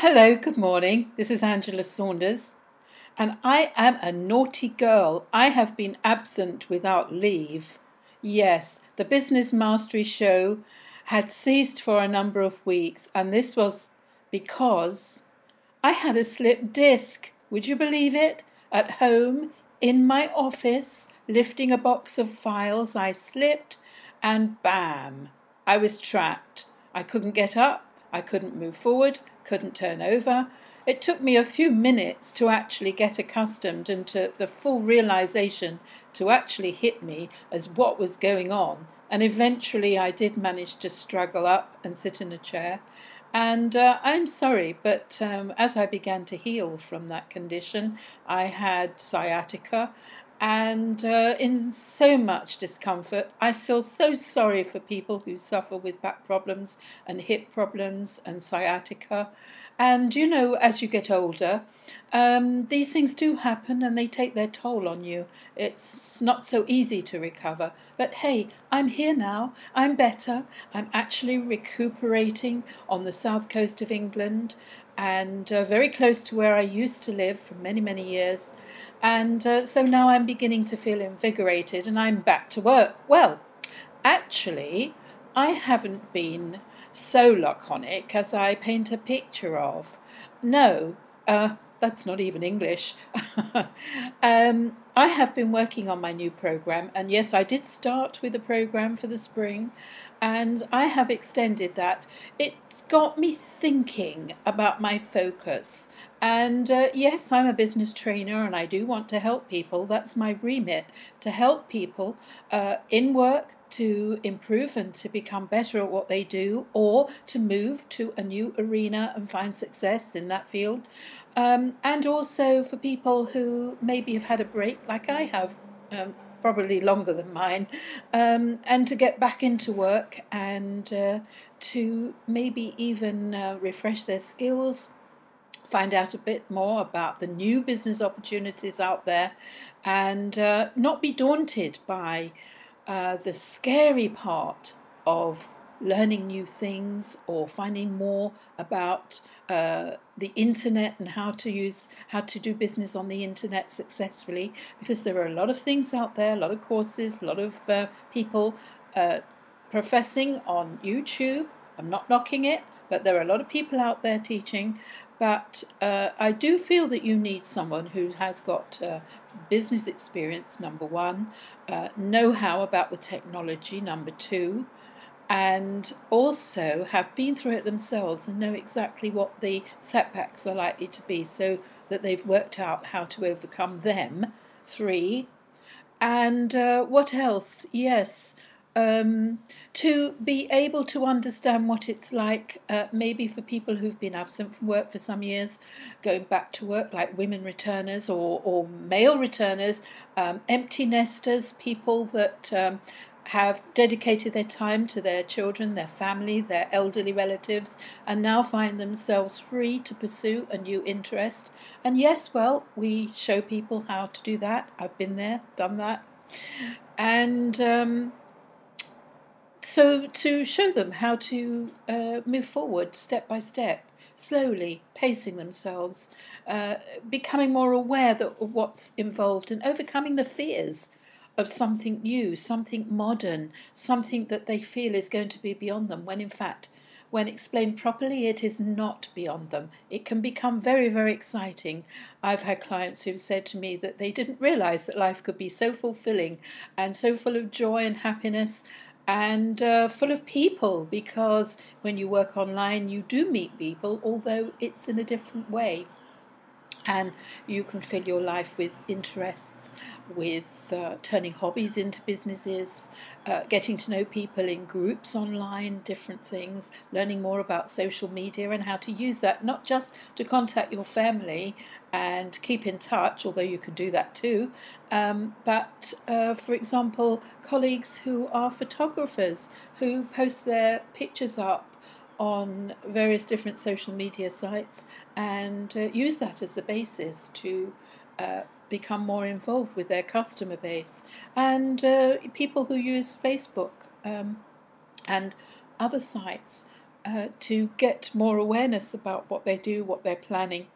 Hello, good morning. This is Angela Saunders, and I am a naughty girl. I have been absent without leave. Yes, the Business Mastery Show had ceased for a number of weeks, and this was because I had a slipped disc. Would you believe it? At home, in my office, lifting a box of files, I slipped, and bam, I was trapped. I couldn't get up, I couldn't move forward, couldn't turn over. It took me a few minutes to actually get accustomed and to the full realization to actually hit me as what was going on. And eventually I did manage to struggle up and sit in a chair. And uh, I'm sorry, but um, as I began to heal from that condition, I had sciatica and uh, in so much discomfort. I feel so sorry for people who suffer with back problems and hip problems and sciatica. And you know, as you get older, um, these things do happen and they take their toll on you. It's not so easy to recover. But hey, I'm here now. I'm better. I'm actually recuperating on the south coast of England and uh, very close to where I used to live for many, many years. And uh, so now I'm beginning to feel invigorated and I'm back to work. Well, actually, I haven't been so laconic as I paint a picture of. No, uh, that's not even English. um, I have been working on my new program, and yes, I did start with a program for the spring, and I have extended that. It's got me thinking about my focus and uh, yes, I'm a business trainer and I do want to help people. That's my remit to help people uh, in work to improve and to become better at what they do or to move to a new arena and find success in that field. Um, and also for people who maybe have had a break, like I have. Um, probably longer than mine, um, and to get back into work and uh, to maybe even uh, refresh their skills find out a bit more about the new business opportunities out there and uh, not be daunted by uh, the scary part of learning new things or finding more about uh, the internet and how to use how to do business on the internet successfully. Because there are a lot of things out there a lot of courses a lot of uh, people uh, professing on youtube. I'm not knocking it but there are a lot of people out there teaching. But uh, I do feel that you need someone who has got uh, business experience, number one, uh, know how about the technology, number two, and also have been through it themselves and know exactly what the setbacks are likely to be so that they've worked out how to overcome them. Three, and uh, what else? Yes, um, to be able to understand what it's like, uh, maybe for people who've been absent from work for some years, going back to work, like women returners or, or male returners, um, empty nesters, people that um, have dedicated their time to their children, their family, their elderly relatives, and now find themselves free to pursue a new interest. And yes, well, we show people how to do that. I've been there, done that. And um, so to show them how to uh, move forward step by step, slowly pacing themselves, uh, becoming more aware of what's involved, and overcoming the fears of something new, something modern, something that they feel is going to be beyond them, when in fact, when explained properly, it is not beyond them. It can become very, very exciting. I've had clients who've said to me that they didn't realize that life could be so fulfilling and so full of joy and happiness and uh, full of people because when you work online, you do meet people, although it's in a different way. And you can fill your life with interests, with uh, turning hobbies into businesses, uh, getting to know people in groups online, different things, learning more about social media and how to use that, not just to contact your family and keep in touch, although you can do that too, um, but uh, for example, colleagues who are photographers who post their pictures up on various different social media sites and uh, use that as a basis to uh, become more involved with their customer base. And uh, people who use Facebook um, and other sites uh, to get more awareness about what they do, what they're planning.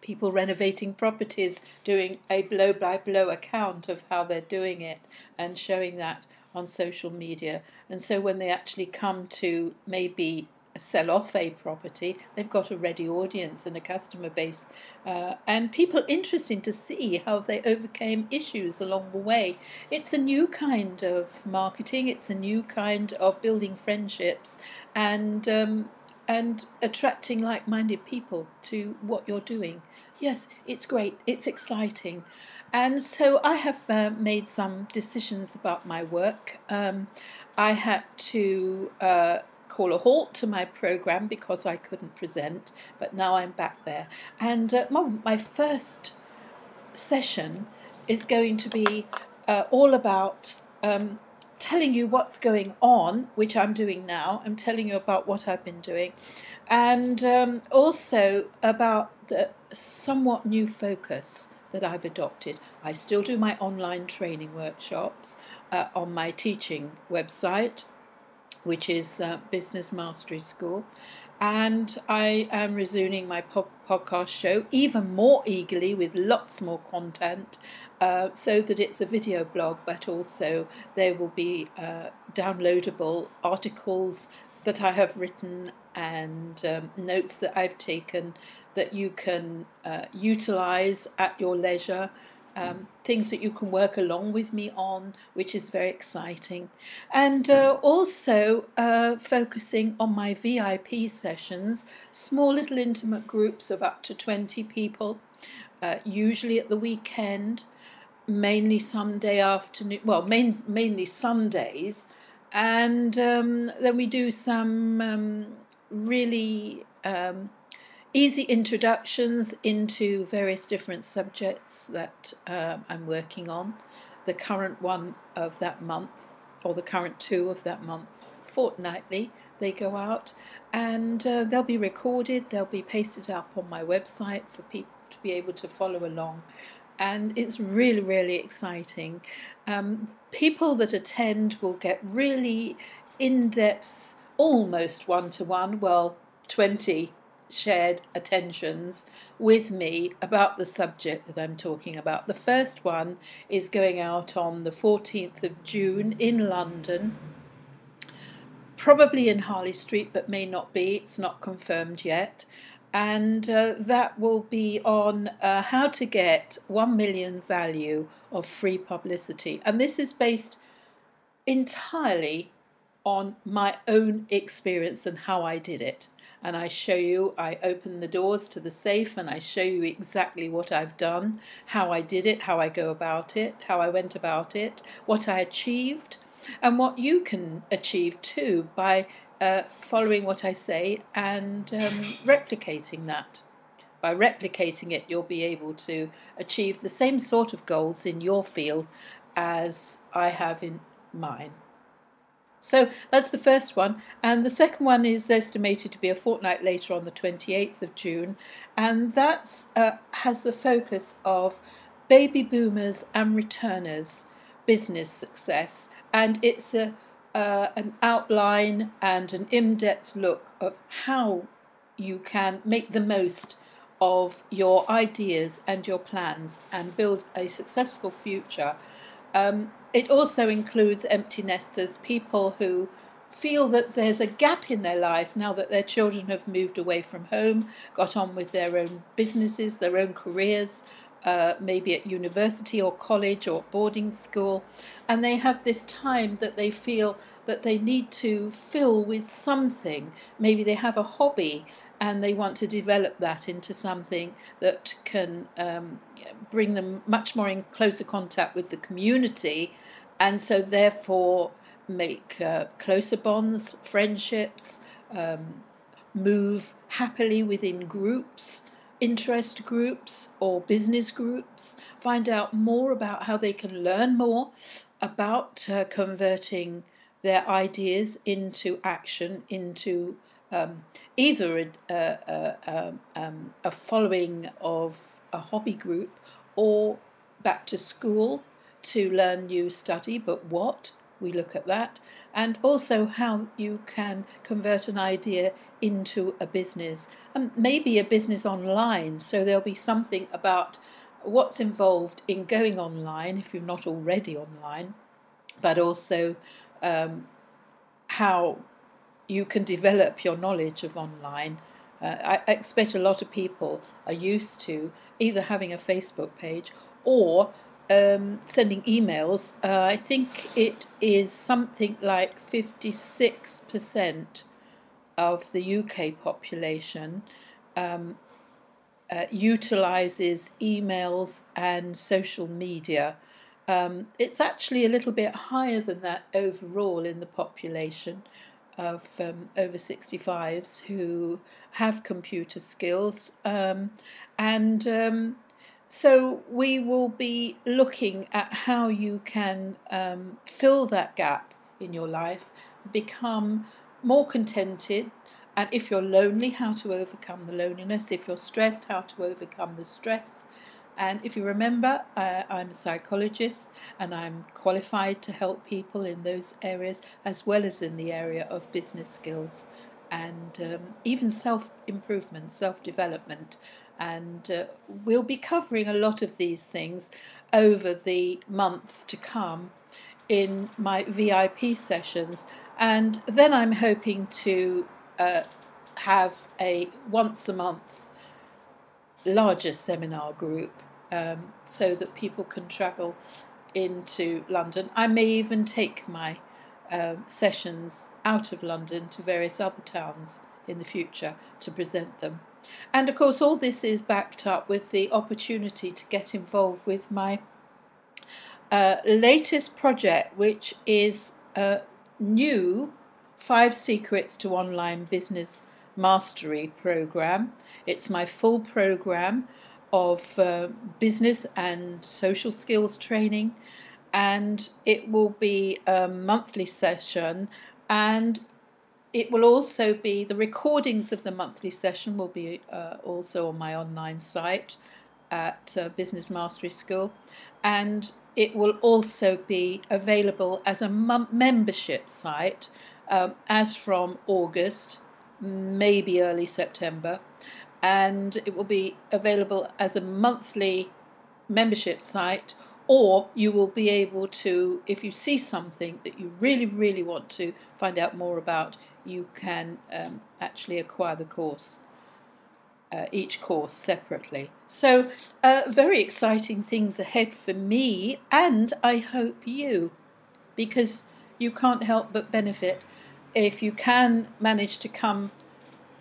People renovating properties, doing a blow by blow account of how they're doing it and showing that on social media. And so when they actually come to maybe sell off a property, they've got a ready audience and a customer base, uh, and people interesting to see how they overcame issues along the way. It's a new kind of marketing. It's a new kind of building friendships, and um, and attracting like-minded people to what you're doing. Yes, it's great. It's exciting. And so I have uh, made some decisions about my work. Um, I had to uh, call a halt to my program because I couldn't present, but now I'm back there. And uh, my, my, first session is going to be uh, all about um, telling you what's going on, which I'm doing now. I'm telling you about what I've been doing, and um, also about the somewhat new focus that I've adopted. I still do my online training workshops uh, on my teaching website which is uh, Business Mastery School. And I am resuming my po- podcast show even more eagerly with lots more content uh, so that it's a video blog, but also there will be uh, downloadable articles that I have written and um, notes that I've taken that you can uh, utilize at your leisure um, things that you can work along with me on, which is very exciting. And uh, also uh, focusing on my VIP sessions, small little intimate groups of up to 20 people, uh, usually at the weekend, mainly Sunday afternoon, well, main, mainly Sundays. And um, then we do some um, really um, easy introductions into various different subjects that um, I'm working on. The current one of that month, or the current two of that month, fortnightly, they go out and uh, they'll be recorded, they'll be pasted up on my website for people to be able to follow along. And it's really, really exciting. Um, people that attend will get really in depth, almost one to one, well, 20 shared attentions with me about the subject that I'm talking about. The first one is going out on the 14th of June in London, probably in Harley Street, but may not be, it's not confirmed yet. And uh, that will be on uh, how to get 1 million value of free publicity. And this is based entirely on my own experience and how I did it and I show you, I open the doors to the safe and I show you exactly what I've done, how I did it, how I go about it, how I went about it, what I achieved, and what you can achieve too by uh, following what I say and um, replicating that. By replicating it, you'll be able to achieve the same sort of goals in your field as I have in mine. So that's the first one. And the second one is estimated to be a fortnight later on the 28th of June. And that uh, has the focus of baby boomers and returners business success. And it's a, uh, an outline and an in depth look of how you can make the most of your ideas and your plans and build a successful future. Um, it also includes empty nesters, people who feel that there's a gap in their life now that their children have moved away from home, got on with their own businesses, their own careers, uh, maybe at university or college or boarding school, and they have this time that they feel that they need to fill with something. Maybe they have a hobby and they want to develop that into something that can um, bring them much more in closer contact with the community and so therefore make uh, closer bonds, friendships, um, move happily within groups, interest groups, or business groups, find out more about how they can learn more about uh, converting their ideas into action, into um, either a, a, a, um, a following of a hobby group or back to school to learn new study, but what? We look at that, and also how you can convert an idea into a business, and maybe a business online. So there'll be something about what's involved in going online if you're not already online, but also um, how you can develop your knowledge of online. Uh, I expect a lot of people are used to either having a Facebook page or um, sending emails. Uh, I think it is something like 56% of the UK population um, uh, utilizes emails and social media. Um, it's actually a little bit higher than that overall in the population of um, over 65s who have computer skills. Um, and um, so we will be looking at how you can um, fill that gap in your life, become more contented, and if you're lonely, how to overcome the loneliness. If you're stressed, how to overcome the stress. And if you remember, uh, I'm a psychologist and I'm qualified to help people in those areas as well as in the area of business skills and um, even self improvement, self development. And uh, we'll be covering a lot of these things over the months to come in my VIP sessions. And then I'm hoping to uh, have a once a month larger seminar group um, so that people can travel into London. I may even take my um, sessions out of London to various other towns in the future to present them. And of course, all this is backed up with the opportunity to get involved with my uh, latest project, which is a new Five Secrets to Online Business Mastery program. It's my full program of uh, business and social skills training, and it will be a monthly session and it will also be the recordings of the monthly session will be uh, also on my online site at uh, Business Mastery School, and it will also be available as a membership site um, as from August, maybe early September, and it will be available as a monthly membership site or you will be able to, if you see something that you really, really want to find out more about, you can um, actually acquire the course, uh, each course separately. So, uh, very exciting things ahead for me, and I hope you, because you can't help but benefit if you can manage to come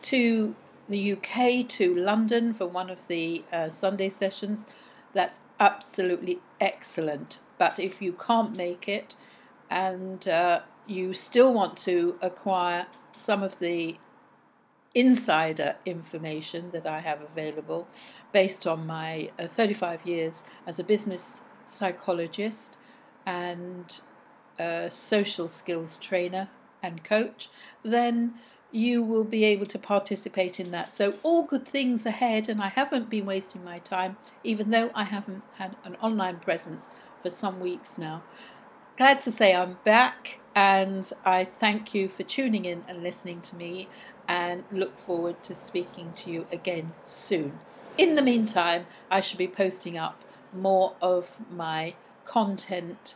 to the UK, to London for one of the uh, Sunday sessions that's absolutely excellent. But if you can't make it and uh, you still want to acquire some of the insider information that I have available based on my uh, 35 years as a business psychologist and a social skills trainer and coach, then you will be able to participate in that. So, all good things ahead, and I haven't been wasting my time, even though I haven't had an online presence for some weeks now. Glad to say I'm back, and I thank you for tuning in and listening to me, and look forward to speaking to you again soon. In the meantime, I shall be posting up more of my content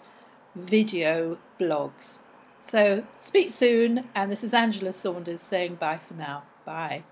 video blogs. So speak soon, and this is Angela Saunders saying bye for now. Bye.